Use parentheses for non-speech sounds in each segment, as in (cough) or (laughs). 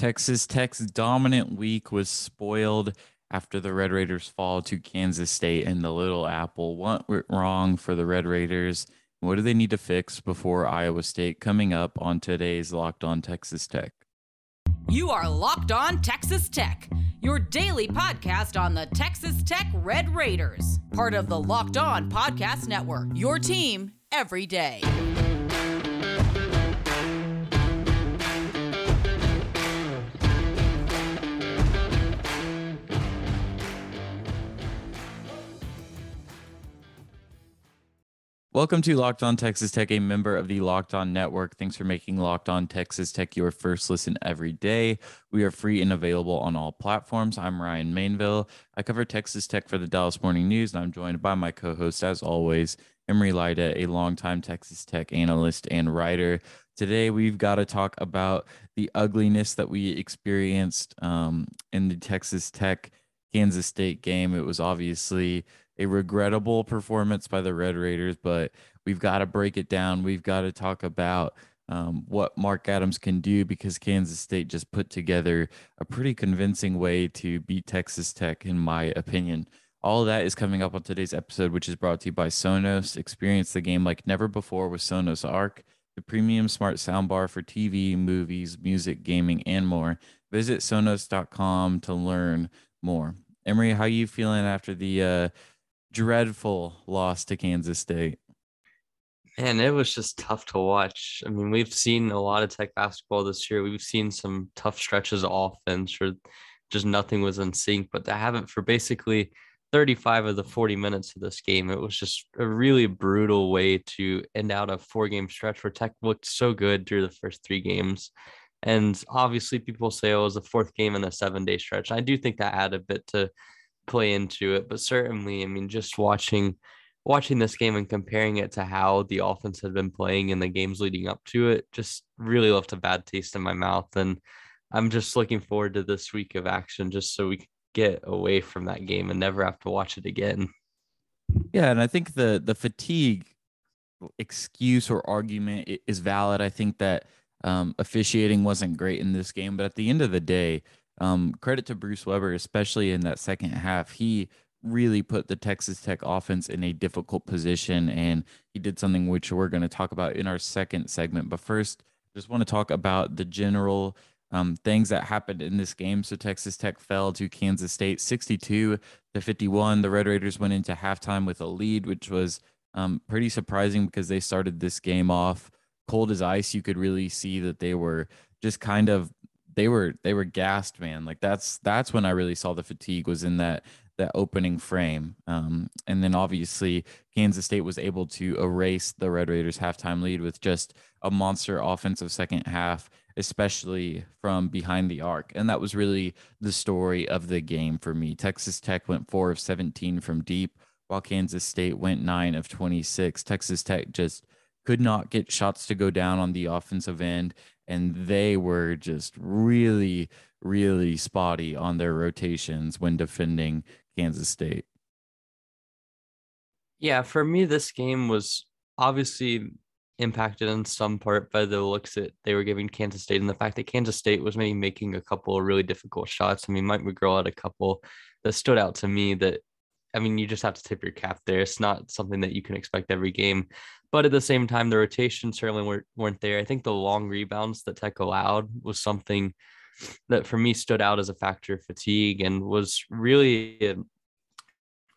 Texas Tech's dominant week was spoiled after the Red Raiders fall to Kansas State and the Little Apple. What went wrong for the Red Raiders? What do they need to fix before Iowa State coming up on today's Locked On Texas Tech? You are Locked On Texas Tech, your daily podcast on the Texas Tech Red Raiders, part of the Locked On Podcast Network. Your team every day. Welcome to Locked On Texas Tech, a member of the Locked On Network. Thanks for making Locked On Texas Tech your first listen every day. We are free and available on all platforms. I'm Ryan Mainville. I cover Texas Tech for the Dallas Morning News, and I'm joined by my co host, as always, Emery Lida, a longtime Texas Tech analyst and writer. Today, we've got to talk about the ugliness that we experienced um, in the Texas Tech Kansas State game. It was obviously a regrettable performance by the Red Raiders, but we've got to break it down. We've got to talk about um, what Mark Adams can do because Kansas State just put together a pretty convincing way to beat Texas Tech, in my opinion. All that is coming up on today's episode, which is brought to you by Sonos. Experience the game like never before with Sonos Arc, the premium smart soundbar for TV, movies, music, gaming, and more. Visit Sonos.com to learn more. Emery, how you feeling after the uh, dreadful loss to Kansas State. Man, it was just tough to watch. I mean, we've seen a lot of tech basketball this year. We've seen some tough stretches of offense where just nothing was in sync, but to have it for basically 35 of the 40 minutes of this game, it was just a really brutal way to end out a four game stretch where Tech looked so good through the first three games. And obviously, people say oh, it was a fourth game in a seven day stretch. I do think that added a bit to play into it, but certainly, I mean, just watching watching this game and comparing it to how the offense had been playing in the games leading up to it just really left a bad taste in my mouth. And I'm just looking forward to this week of action just so we get away from that game and never have to watch it again. Yeah, and I think the the fatigue excuse or argument is valid. I think that um, officiating wasn't great in this game, but at the end of the day, um, credit to Bruce Weber, especially in that second half. He really put the Texas Tech offense in a difficult position, and he did something which we're going to talk about in our second segment. But first, just want to talk about the general um, things that happened in this game. So Texas Tech fell to Kansas State 62 to 51. The Red Raiders went into halftime with a lead, which was um, pretty surprising because they started this game off cold as ice. You could really see that they were just kind of they were they were gassed, man. Like that's that's when I really saw the fatigue was in that that opening frame. Um, and then obviously Kansas State was able to erase the Red Raiders halftime lead with just a monster offensive second half, especially from behind the arc. And that was really the story of the game for me. Texas Tech went four of 17 from deep, while Kansas State went nine of 26. Texas Tech just could not get shots to go down on the offensive end and they were just really, really spotty on their rotations when defending Kansas State. Yeah, for me, this game was obviously impacted in some part by the looks that they were giving Kansas State and the fact that Kansas State was maybe making a couple of really difficult shots. I mean, Mike McGuirl had a couple that stood out to me that I mean, you just have to tip your cap there. It's not something that you can expect every game. But at the same time, the rotations certainly weren't, weren't there. I think the long rebounds that Tech allowed was something that for me stood out as a factor of fatigue and was really a,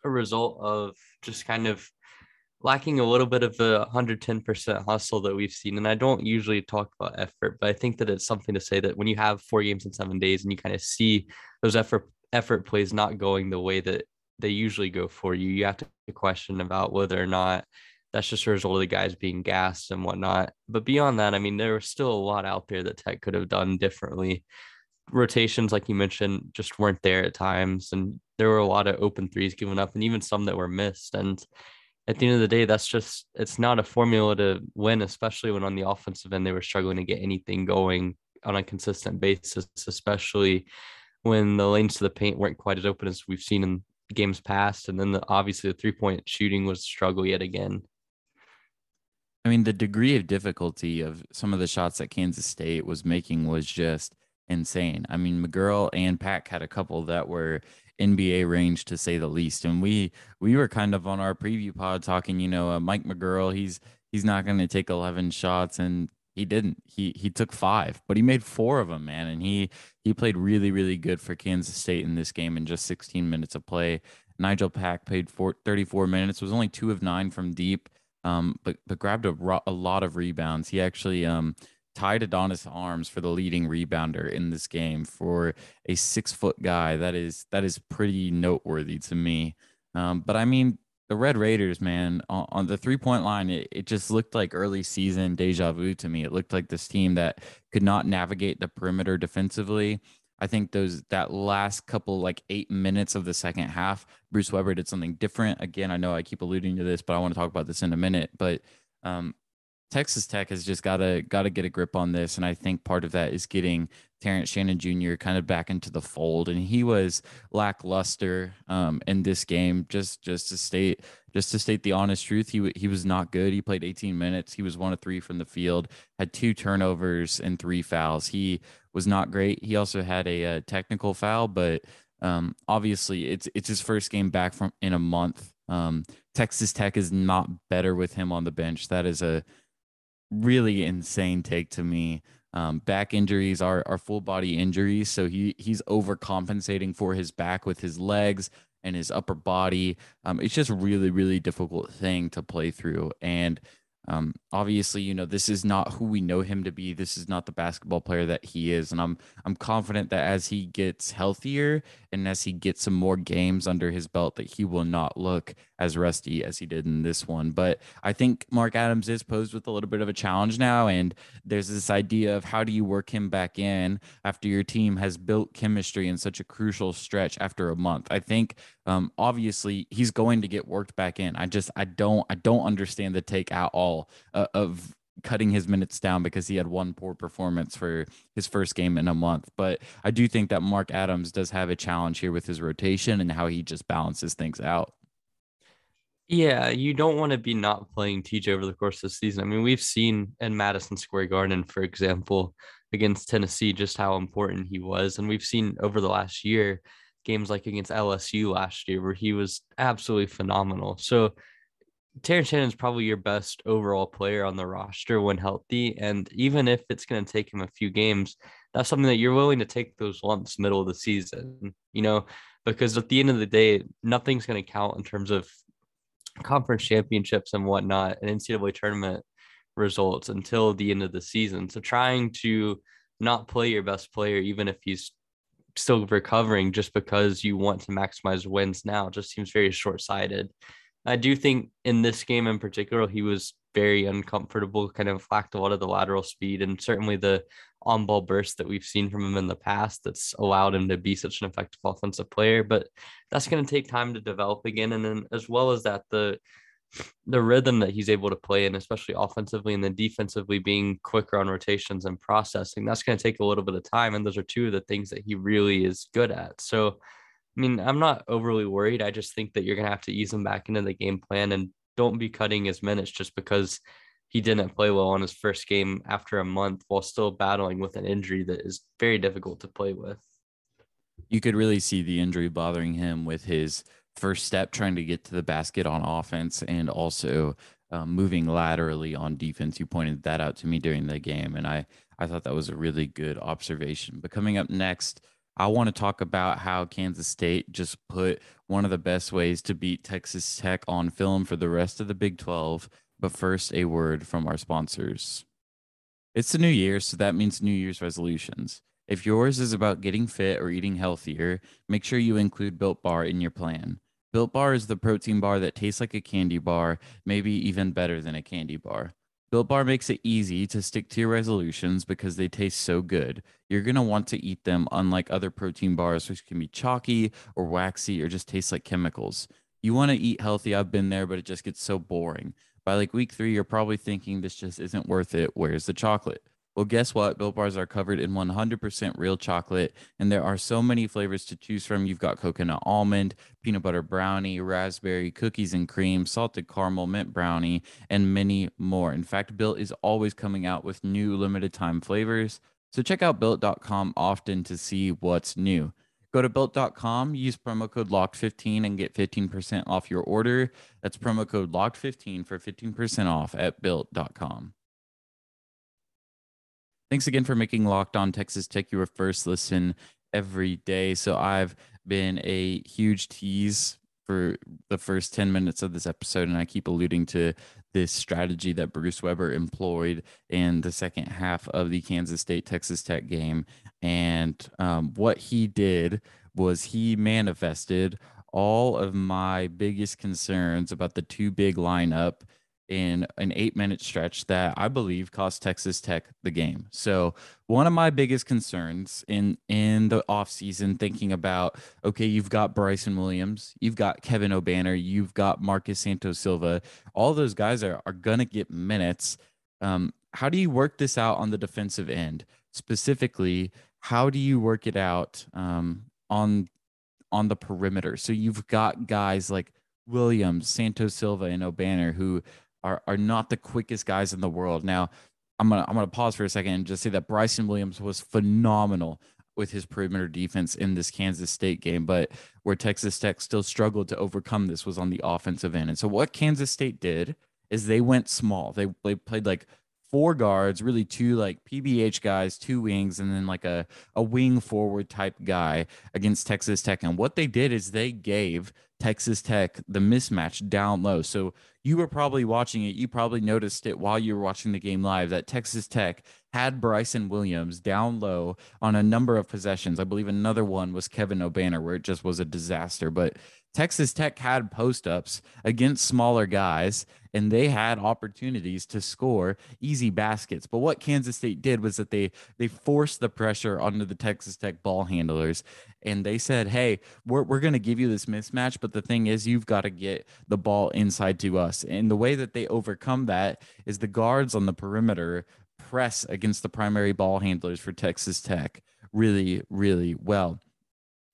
a result of just kind of lacking a little bit of the 110% hustle that we've seen. And I don't usually talk about effort, but I think that it's something to say that when you have four games in seven days and you kind of see those effort effort plays not going the way that they usually go for you, you have to question about whether or not that's just a result of the guys being gassed and whatnot. But beyond that, I mean, there was still a lot out there that Tech could have done differently. Rotations, like you mentioned, just weren't there at times. And there were a lot of open threes given up and even some that were missed. And at the end of the day, that's just, it's not a formula to win, especially when on the offensive end, they were struggling to get anything going on a consistent basis, especially when the lanes to the paint weren't quite as open as we've seen in games past. And then the, obviously the three point shooting was a struggle yet again. I mean, the degree of difficulty of some of the shots that Kansas State was making was just insane. I mean, McGuirl and Pack had a couple that were NBA range to say the least. And we we were kind of on our preview pod talking, you know, uh, Mike McGuirl, he's he's not going to take 11 shots and he didn't. He he took 5, but he made 4 of them, man, and he he played really really good for Kansas State in this game in just 16 minutes of play. Nigel Pack played for 34 minutes, was only 2 of 9 from deep. Um, but but grabbed a, a lot of rebounds. He actually um tied Adonis Arms for the leading rebounder in this game for a six foot guy. That is that is pretty noteworthy to me. Um, but I mean, the Red Raiders, man, on, on the three point line, it, it just looked like early season deja vu to me. It looked like this team that could not navigate the perimeter defensively. I think those that last couple like eight minutes of the second half, Bruce Weber did something different. Again, I know I keep alluding to this, but I want to talk about this in a minute. But um, Texas Tech has just got to got to get a grip on this, and I think part of that is getting Terrence Shannon Jr. kind of back into the fold, and he was lackluster um, in this game. Just just to state just to state the honest truth, he he was not good. He played 18 minutes. He was one of three from the field, had two turnovers and three fouls. He was not great. He also had a, a technical foul, but um, obviously it's it's his first game back from in a month. Um, Texas Tech is not better with him on the bench. That is a really insane take to me. Um, back injuries are, are full body injuries, so he he's overcompensating for his back with his legs and his upper body. Um, it's just really really difficult thing to play through, and um, obviously, you know, this is not who we know him to be. This is not the basketball player that he is. And I'm I'm confident that as he gets healthier and as he gets some more games under his belt, that he will not look as rusty as he did in this one. But I think Mark Adams is posed with a little bit of a challenge now. And there's this idea of how do you work him back in after your team has built chemistry in such a crucial stretch after a month. I think um, obviously he's going to get worked back in. I just I don't I don't understand the take at all uh, of cutting his minutes down because he had one poor performance for his first game in a month. But I do think that Mark Adams does have a challenge here with his rotation and how he just balances things out. Yeah, you don't want to be not playing TJ over the course of the season. I mean, we've seen in Madison Square Garden, for example, against Tennessee, just how important he was. And we've seen over the last year games like against LSU last year where he was absolutely phenomenal. So Terrence Shannon is probably your best overall player on the roster when healthy. And even if it's going to take him a few games, that's something that you're willing to take those lumps middle of the season, you know, because at the end of the day, nothing's going to count in terms of conference championships and whatnot and NCAA tournament results until the end of the season. So trying to not play your best player, even if he's still recovering just because you want to maximize wins now just seems very short-sighted. I do think in this game in particular, he was very uncomfortable, kind of lacked a lot of the lateral speed and certainly the on ball burst that we've seen from him in the past that's allowed him to be such an effective offensive player. But that's going to take time to develop again. And then, as well as that, the the rhythm that he's able to play in, especially offensively and then defensively, being quicker on rotations and processing, that's going to take a little bit of time. And those are two of the things that he really is good at. So, I mean, I'm not overly worried. I just think that you're going to have to ease him back into the game plan and don't be cutting his minutes just because he didn't play well on his first game after a month while still battling with an injury that is very difficult to play with. You could really see the injury bothering him with his first step trying to get to the basket on offense and also um, moving laterally on defense. You pointed that out to me during the game, and I I thought that was a really good observation. But coming up next, I want to talk about how Kansas State just put one of the best ways to beat Texas Tech on film for the rest of the Big 12. But first, a word from our sponsors. It's the new year, so that means New Year's resolutions. If yours is about getting fit or eating healthier, make sure you include Built Bar in your plan. Built Bar is the protein bar that tastes like a candy bar, maybe even better than a candy bar. Built Bar makes it easy to stick to your resolutions because they taste so good. You're going to want to eat them unlike other protein bars, which can be chalky or waxy or just taste like chemicals. You want to eat healthy. I've been there, but it just gets so boring. By like week three, you're probably thinking this just isn't worth it. Where's the chocolate? Well, guess what? Built bars are covered in 100% real chocolate, and there are so many flavors to choose from. You've got coconut almond, peanut butter brownie, raspberry, cookies and cream, salted caramel, mint brownie, and many more. In fact, Built is always coming out with new limited time flavors. So check out built.com often to see what's new. Go to built.com, use promo code locked15 and get 15% off your order. That's promo code locked15 for 15% off at built.com. Thanks again for making Locked On Texas Tech your first listen every day. So I've been a huge tease for the first 10 minutes of this episode and I keep alluding to this strategy that Bruce Weber employed in the second half of the Kansas State Texas Tech game and um, what he did was he manifested all of my biggest concerns about the two big lineup in an eight minute stretch that I believe cost Texas Tech the game. So one of my biggest concerns in in the offseason thinking about okay, you've got Bryson Williams, you've got Kevin Obanor, you've got Marcus Santos Silva. All those guys are are gonna get minutes. Um, how do you work this out on the defensive end? Specifically, how do you work it out um, on on the perimeter? So you've got guys like Williams, Santos Silva, and Obanor who are are not the quickest guys in the world. Now, I'm gonna I'm gonna pause for a second and just say that Bryson Williams was phenomenal with his perimeter defense in this Kansas State game, but where Texas Tech still struggled to overcome this was on the offensive end. And so what Kansas State did is they went small. They they played like four guards, really two like PBH guys, two wings, and then like a, a wing forward type guy against Texas Tech. And what they did is they gave Texas Tech the mismatch down low. So you were probably watching it. You probably noticed it while you were watching the game live that Texas Tech had Bryson Williams down low on a number of possessions. I believe another one was Kevin Obanor, where it just was a disaster. But Texas Tech had post ups against smaller guys, and they had opportunities to score easy baskets. But what Kansas State did was that they they forced the pressure onto the Texas Tech ball handlers, and they said, "Hey, we're we're going to give you this mismatch, but the thing is, you've got to get the ball inside to us." And the way that they overcome that is the guards on the perimeter press against the primary ball handlers for Texas Tech really, really well.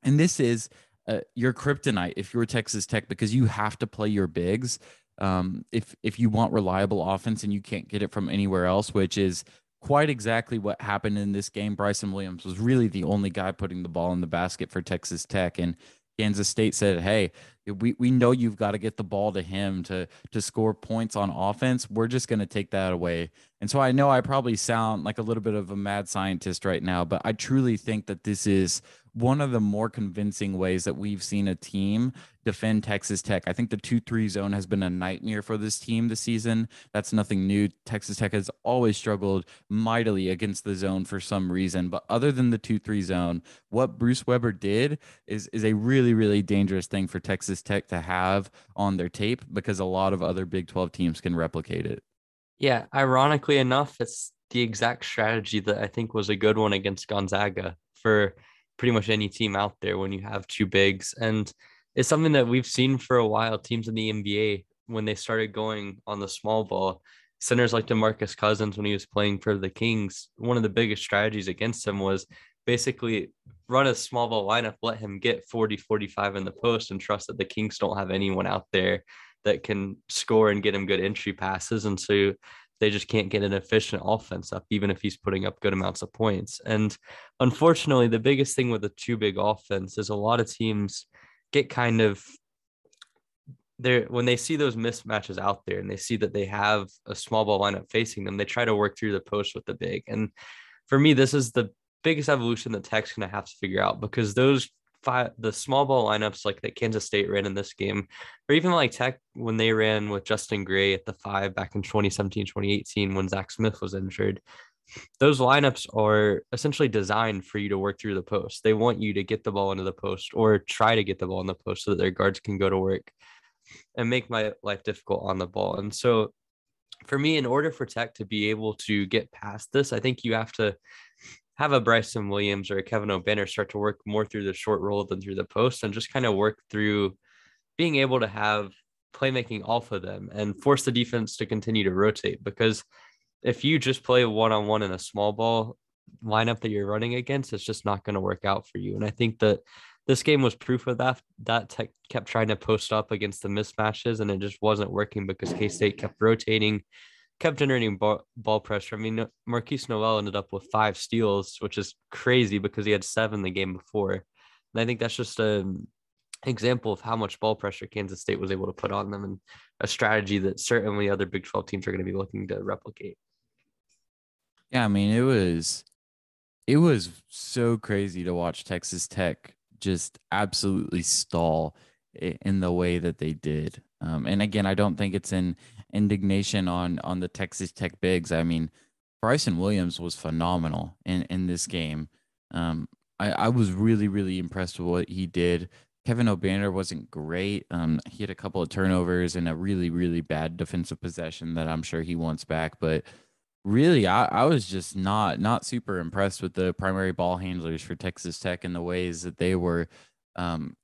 And this is uh, your kryptonite if you're Texas Tech because you have to play your bigs. Um, if if you want reliable offense and you can't get it from anywhere else, which is quite exactly what happened in this game. Bryson Williams was really the only guy putting the ball in the basket for Texas Tech, and Kansas State said, "Hey, we, we know you've got to get the ball to him to to score points on offense. We're just going to take that away." And so I know I probably sound like a little bit of a mad scientist right now, but I truly think that this is one of the more convincing ways that we've seen a team defend Texas Tech. I think the 2 3 zone has been a nightmare for this team this season. That's nothing new. Texas Tech has always struggled mightily against the zone for some reason. But other than the 2 3 zone, what Bruce Weber did is, is a really, really dangerous thing for Texas Tech to have on their tape because a lot of other Big 12 teams can replicate it. Yeah, ironically enough, it's the exact strategy that I think was a good one against Gonzaga for pretty much any team out there when you have two bigs. And it's something that we've seen for a while. Teams in the NBA, when they started going on the small ball, centers like DeMarcus Cousins, when he was playing for the Kings, one of the biggest strategies against him was basically run a small ball lineup, let him get 40, 45 in the post, and trust that the Kings don't have anyone out there that can score and get him good entry passes. And so they just can't get an efficient offense up, even if he's putting up good amounts of points. And unfortunately, the biggest thing with a two big offense is a lot of teams get kind of there when they see those mismatches out there and they see that they have a small ball lineup facing them, they try to work through the post with the big. And for me, this is the biggest evolution that Tech's gonna have to figure out because those five the small ball lineups like that Kansas State ran in this game, or even like Tech when they ran with Justin Gray at the five back in 2017, 2018 when Zach Smith was injured. Those lineups are essentially designed for you to work through the post. They want you to get the ball into the post or try to get the ball in the post so that their guards can go to work and make my life difficult on the ball. And so for me, in order for Tech to be able to get past this, I think you have to have a Bryson Williams or a Kevin Obanor start to work more through the short roll than through the post and just kind of work through being able to have playmaking off of them and force the defense to continue to rotate. Because if you just play one on one in a small ball lineup that you're running against, it's just not going to work out for you. And I think that this game was proof of that. That tech kept trying to post up against the mismatches and it just wasn't working because K State kept rotating kept generating ball, ball pressure. I mean, Markquis Nowell ended up with five steals, which is crazy because he had seven the game before. And I think that's just an um, example of how much ball pressure Kansas State was able to put on them and a strategy that certainly other Big 12 teams are going to be looking to replicate. Yeah, I mean, it was it was so crazy to watch Texas Tech just absolutely stall in the way that they did. Um, and again, I don't think it's an indignation on on the Texas Tech bigs. I mean, Bryson Williams was phenomenal in in this game. Um, I, I was really really impressed with what he did. Kevin Obanor wasn't great. Um, he had a couple of turnovers and a really really bad defensive possession that I'm sure he wants back. But really, I, I was just not not super impressed with the primary ball handlers for Texas Tech and the ways that they were um,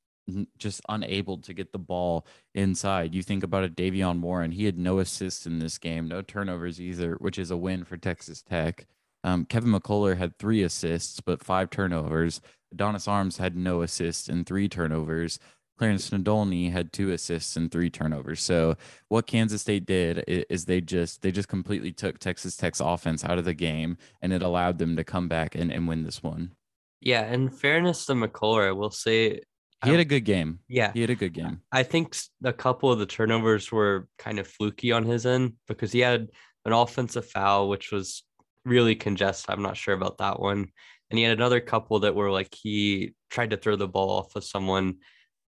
just unable to get the ball inside. You think about it, Davion Warren, he had no assists in this game, no turnovers either, which is a win for Texas Tech. Um, Kevin McCullar had three assists, but five turnovers. Adonis Arms had no assists and three turnovers. Clarence Nadolny had two assists and three turnovers. So what Kansas State did is they just they just completely took Texas Tech's offense out of the game and it allowed them to come back and, and win this one. Yeah, in fairness to McCullar, I will say he had a good game. Yeah. He had a good game. I think a couple of the turnovers were kind of fluky on his end because he had an offensive foul, which was really congested. I'm not sure about that one. And he had another couple that were like he tried to throw the ball off of someone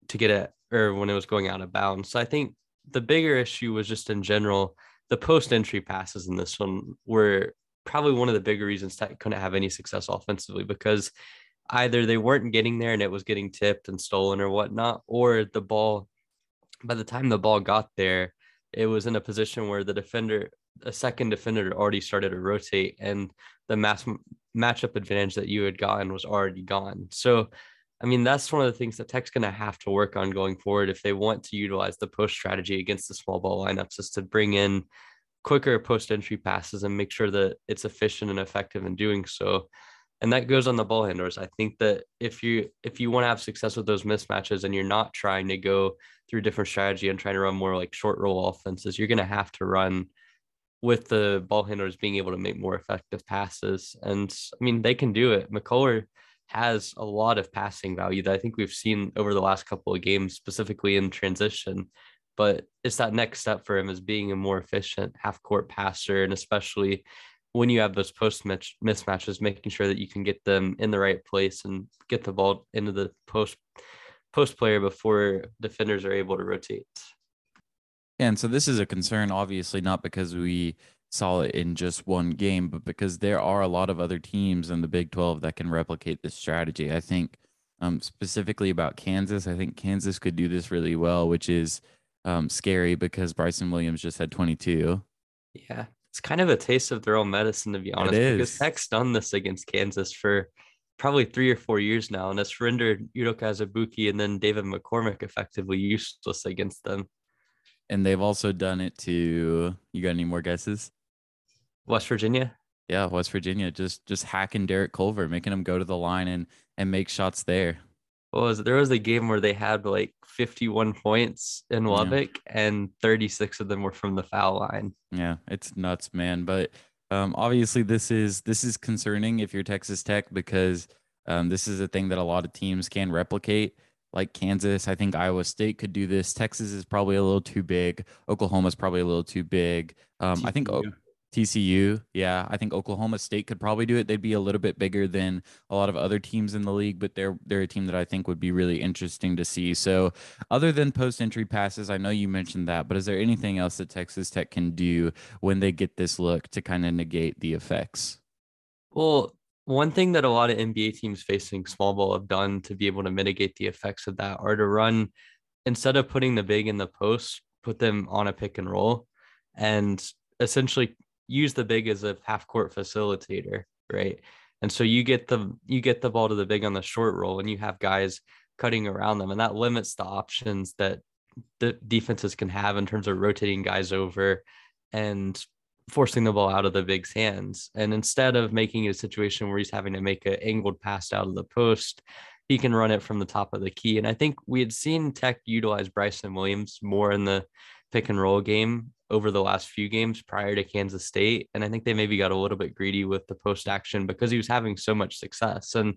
to get it or when it was going out of bounds. So I think the bigger issue was just in general, the post entry passes in this one were probably one of the bigger reasons that couldn't have any success offensively because either they weren't getting there and it was getting tipped and stolen or whatnot, or the ball, by the time the ball got there, it was in a position where the defender, a second defender, already started to rotate and the mass matchup advantage that you had gotten was already gone. So, I mean, that's one of the things that Tech's going to have to work on going forward if they want to utilize the post strategy against the small ball lineups, is to bring in quicker post entry passes and make sure that it's efficient and effective in doing so and that goes on the ball handlers. I think that if you if you want to have success with those mismatches and you're not trying to go through different strategy and trying to run more like short roll offenses, you're going to have to run with the ball handlers being able to make more effective passes. And I mean, they can do it. McCullar has a lot of passing value that I think we've seen over the last couple of games, specifically in transition. But it's that next step for him is being a more efficient half court passer, and especially when you have those post match mismatches, making sure that you can get them in the right place and get the ball into the post post player before defenders are able to rotate. And so this is a concern, obviously, not because we saw it in just one game, but because there are a lot of other teams in the Big 12 that can replicate this strategy. I think um, specifically about Kansas, I think Kansas could do this really well, which is um, scary because Bryson Williams just had 22. Yeah it's kind of a taste of their own medicine, to be honest. Because Tech's done this against Kansas for probably three or four years now, and it's rendered Udoka Azubuike and then David McCormick effectively useless against them. And they've also done it to you got any more guesses? West Virginia? Yeah, West Virginia. Just just hacking Derek Culver, making him go to the line and and make shots there what was it? there was a game where they had like 51 points in Lubbock yeah. and 36 of them were from the foul line. Yeah, it's nuts, man. But um, obviously this is this is concerning if you're Texas Tech because um, this is a thing that a lot of teams can replicate. Like Kansas, I think Iowa State could do this. Texas is probably a little too big. Oklahoma's probably a little too big. Um, I think TCU, yeah, I think Oklahoma State could probably do it. They'd be a little bit bigger than a lot of other teams in the league, but they're they're a team that I think would be really interesting to see. So, other than post entry passes, I know you mentioned that, but is there anything else that Texas Tech can do when they get this look to kind of negate the effects? Well, one thing that a lot of NBA teams facing small ball have done to be able to mitigate the effects of that are to run instead of putting the big in the post, put them on a pick and roll and essentially use the big as a half court facilitator, right? And so you get the you get the ball to the big on the short roll, and you have guys cutting around them, and that limits the options that the defenses can have in terms of rotating guys over and forcing the ball out of the big's hands. And instead of making it a situation where he's having to make an angled pass out of the post, he can run it from the top of the key. And I think we had seen Tech utilize Bryson Williams more in the pick and roll game over the last few games prior to Kansas State. And I think they maybe got a little bit greedy with the post action because he was having so much success. And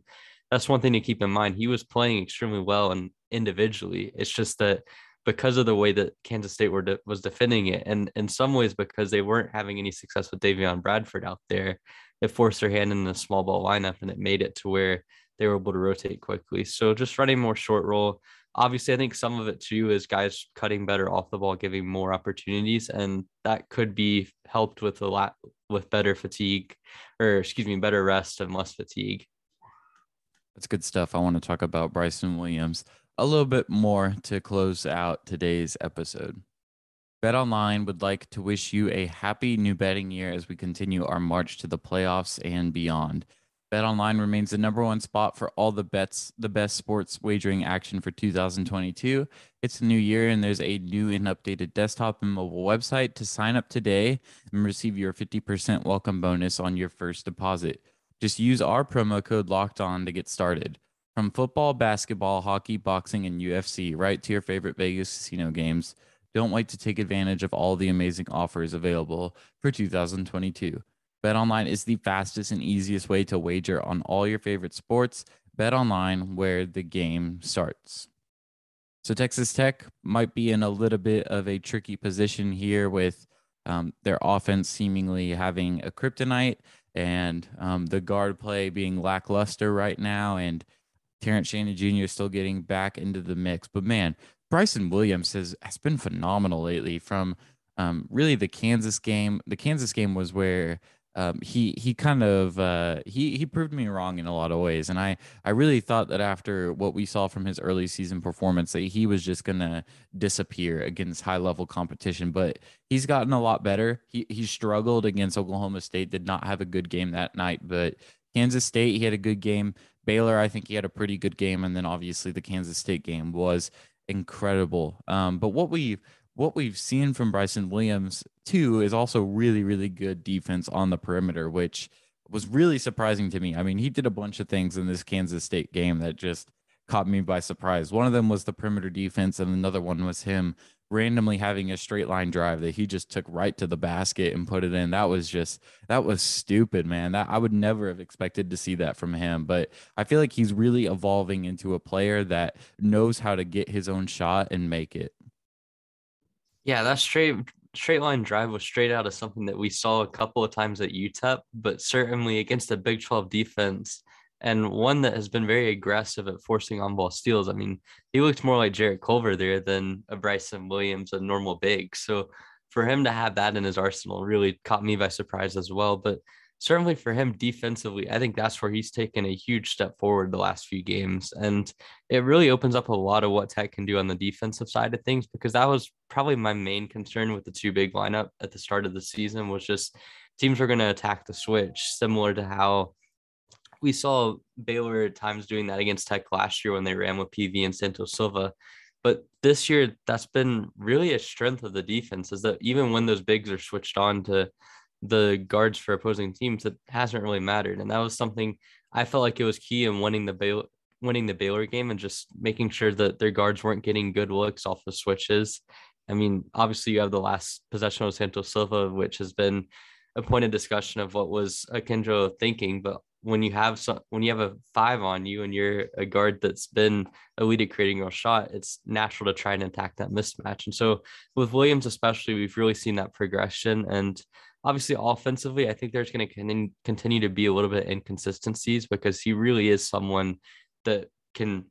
that's one thing to keep in mind. He was playing extremely well and individually. It's just that because of the way that Kansas State were de- was defending it, and in some ways because they weren't having any success with Davion Bradford out there, it forced their hand in the small ball lineup, and it made it to where they were able to rotate quickly. So just running more short roll. Obviously, I think some of it too is guys cutting better off the ball, giving more opportunities, and that could be helped with a lot with better fatigue, or excuse me, better rest and less fatigue. That's good stuff. I want to talk about Bryson Williams a little bit more to close out today's episode. Bet Online would like to wish you a happy new betting year as we continue our march to the playoffs and beyond. Bet Online remains the number one spot for all the bets, the best sports wagering action for 2022. It's a new year and there's a new and updated desktop and mobile website to sign up today and receive your 50% welcome bonus on your first deposit. Just use our promo code locked on to get started. From football, basketball, hockey, boxing, and UFC, right to your favorite Vegas casino games. Don't wait to take advantage of all the amazing offers available for 2022. BetOnline is the fastest and easiest way to wager on all your favorite sports. BetOnline, where the game starts. So Texas Tech might be in a little bit of a tricky position here with um, their offense seemingly having a kryptonite and um, the guard play being lackluster right now, and Terrence Shannon Jr. still getting back into the mix. But man, Bryson Williams has has been phenomenal lately. From um, really the Kansas game, the Kansas game was where um, he he kind of uh, he he proved me wrong in a lot of ways, and I I really thought that after what we saw from his early season performance, that he was just gonna disappear against high level competition. But he's gotten a lot better. He he struggled against Oklahoma State, did not have a good game that night, but Kansas State he had a good game. Baylor, I think he had a pretty good game, and then obviously the Kansas State game was incredible. Um, but what we what we've seen from Bryson Williams too is also really, really good defense on the perimeter, which was really surprising to me. I mean, he did a bunch of things in this Kansas State game that just caught me by surprise. One of them was the perimeter defense, and another one was him randomly having a straight line drive that he just took right to the basket and put it in. That was just that was stupid, man. That I would never have expected to see that from him. But I feel like he's really evolving into a player that knows how to get his own shot and make it. Yeah, that straight straight line drive was straight out of something that we saw a couple of times at UTEP, but certainly against a Big 12 defense and one that has been very aggressive at forcing on ball steals. I mean, he looked more like Jarrett Culver there than a Bryson Williams, a normal big. So for him to have that in his arsenal really caught me by surprise as well. But certainly for him defensively, I think that's where he's taken a huge step forward the last few games. And it really opens up a lot of what Tech can do on the defensive side of things, because that was probably my main concern with the two big lineup at the start of the season was just teams were going to attack the switch, similar to how we saw Baylor at times doing that against Tech last year when they ran with PV and Santos Silva. But this year, that's been really a strength of the defense is that even when those bigs are switched on to the guards for opposing teams, that hasn't really mattered. And that was something I felt like it was key in winning the Baylor winning the Baylor game and just making sure that their guards weren't getting good looks off the switches. I mean, obviously you have the last possession of Santos Silva, which has been a point of discussion of what was Akinjo thinking, but when you have some when you have a five on you and you're a guard that's been elite at creating your shot, it's natural to try and attack that mismatch. And so with Williams, especially, we've really seen that progression. And obviously, offensively, I think there's going to continue to be a little bit inconsistencies because he really is someone that can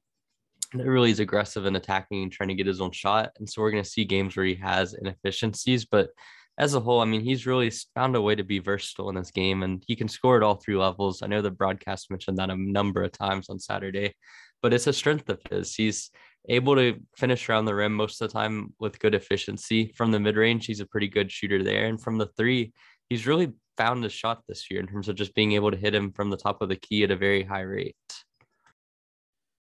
that really is aggressive in attacking and trying to get his own shot. And so we're going to see games where he has inefficiencies, but as a whole, I mean, he's really found a way to be versatile in this game and he can score at all three levels. I know the broadcast mentioned that a number of times on Saturday, but it's a strength of his. He's able to finish around the rim most of the time with good efficiency. From the mid range, he's a pretty good shooter there. And from the three, he's really found a shot this year in terms of just being able to hit him from the top of the key at a very high rate.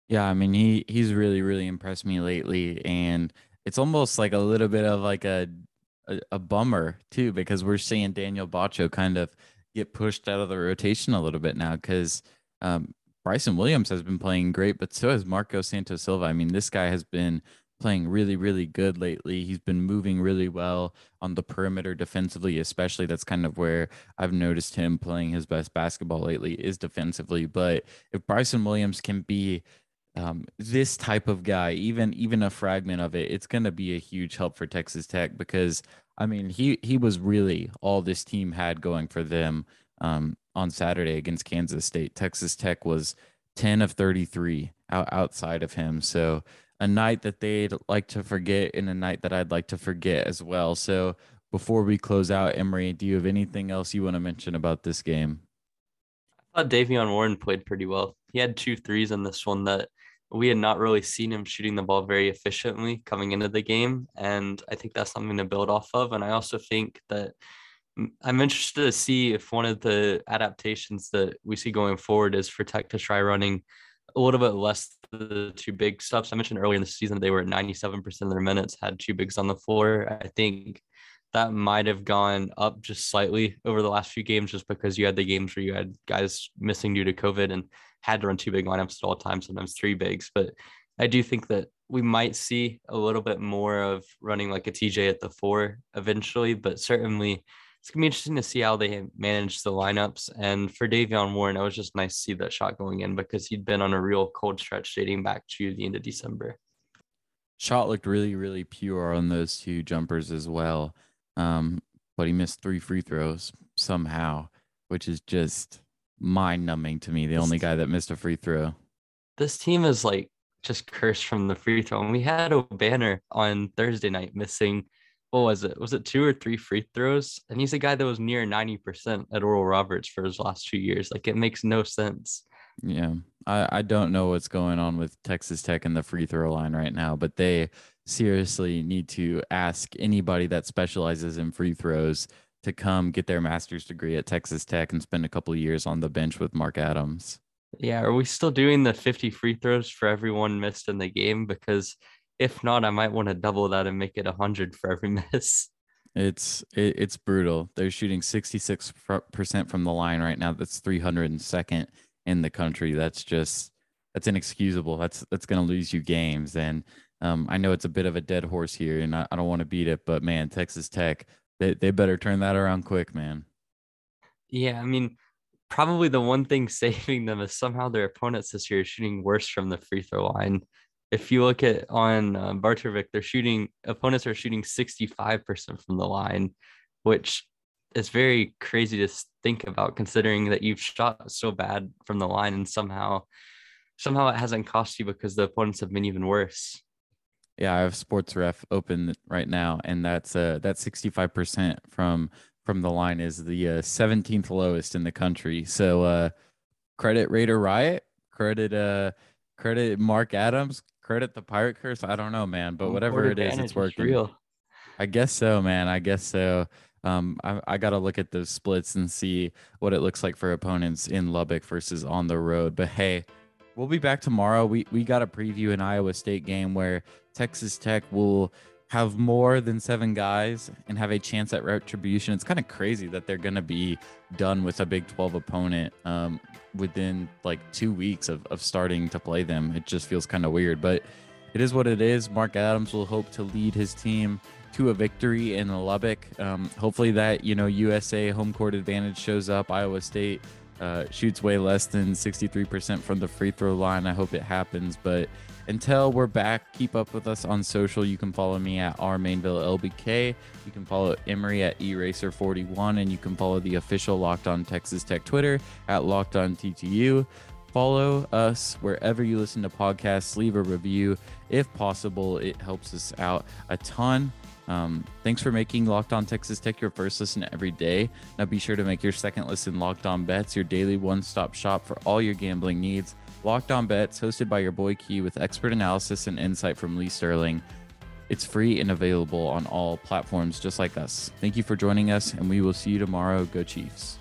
Yeah, I mean, he he's really really impressed me lately and it's almost like a little bit of like a a, a bummer too because we're seeing Daniel Batcho kind of get pushed out of the rotation a little bit now because um, Bryson Williams has been playing great, but so has Marco Santos Silva. I mean, this guy has been playing really, really good lately. He's been moving really well on the perimeter defensively, especially. That's kind of where I've noticed him playing his best basketball lately is defensively. But if Bryson Williams can be um, this type of guy, even even a fragment of it, it's going to be a huge help for Texas Tech because I mean he he was really all this team had going for them um, on Saturday against Kansas State. Texas Tech was 10 of 33 out, outside of him, so a night that they'd like to forget and a night that I'd like to forget as well. So before we close out, Emory, do you have anything else you want to mention about this game? I thought Davion Warren played pretty well. He had two threes in this one that we had not really seen him shooting the ball very efficiently coming into the game. And I think that's something to build off of. And I also think that I'm interested to see if one of the adaptations that we see going forward is for Tech to try running a little bit less the two big stuffs. I mentioned earlier in the season they were at 97% of their minutes, had two bigs on the floor. I think that might have gone up just slightly over the last few games just because you had the games where you had guys missing due to COVID and had to run two big lineups at all times, sometimes three bigs. But I do think that we might see a little bit more of running like a TJ at the four eventually, but certainly it's gonna be interesting to see how they manage the lineups. And for Davion Warren, it was just nice to see that shot going in because he'd been on a real cold stretch dating back to the end of December. Shot looked really, really pure on those two jumpers as well. Um, but he missed three free throws somehow, which is just mind numbing to me. The this only guy that missed a free throw. This team is like just cursed from the free throw. And we had Obanor on Thursday night missing, what was it? Was it two or three free throws? And he's a guy that was near 90% at Oral Roberts for his last two years. Like it makes no sense. Yeah. I, I don't know what's going on with Texas Tech and the free throw line right now, but they seriously need to ask anybody that specializes in free throws to come get their master's degree at Texas Tech and spend a couple of years on the bench with Mark Adams. Yeah, are we still doing the 50 free throws for everyone missed in the game? Because if not, I might want to double that and make it 100 for every (laughs) miss. It's it, it's brutal. They're shooting 66% from the line right now. That's 302nd in the country. That's just that's inexcusable. That's that's going to lose you games and um, I know it's a bit of a dead horse here, and I, I don't want to beat it, but man, Texas Tech, they, they better turn that around quick, man. Yeah, I mean, probably the one thing (laughs) saving them is somehow their opponents this year are shooting worse from the free throw line. If you look at on uh, Bart Torvik, they're shooting opponents are shooting 65% from the line, which is very crazy to think about considering that you've shot so bad from the line and somehow somehow it hasn't cost you because the opponents have been even worse. Yeah, I have Sports Ref open right now, and that's uh that's sixty five percent from from the line is the uh, seventeenth uh, lowest in the country. So uh, credit Raider Riot, credit uh credit Mark Adams, credit the Pirate Curse. I don't know, man, but whatever it is, it's working. Real. I guess so, man. I guess so. Um, I, I got to look at those splits and see what it looks like for opponents in Lubbock versus on the road. But hey, we'll be back tomorrow. We we got a preview in Iowa State game where Texas Tech will have more than seven guys and have a chance at retribution. It's kind of crazy that they're going to be done with a Big 12 opponent um, within like two weeks of, of starting to play them. It just feels kind of weird, but it is what it is. Mark Adams will hope to lead his team to a victory in Lubbock. Um, hopefully, that you know USA home court advantage shows up. Iowa State uh, shoots way less than 63% from the free throw line. I hope it happens, but until we're back, keep up with us on social. You can follow me at R Mainville LBK. You can follow Emory at eracer41, and you can follow the official Locked On Texas Tech Twitter at Locked On TTU. Follow us wherever you listen to podcasts. Leave a review if possible. It helps us out a ton. Um, thanks for making Locked On Texas Tech your first listen every day. Now be sure to make your second listen Locked On Bets your daily one stop shop for all your gambling needs. Locked On Bets, hosted by your boy Key with expert analysis and insight from Lee Sterling. It's free and available on all platforms just like us. Thank you for joining us, and we will see you tomorrow. Go Chiefs.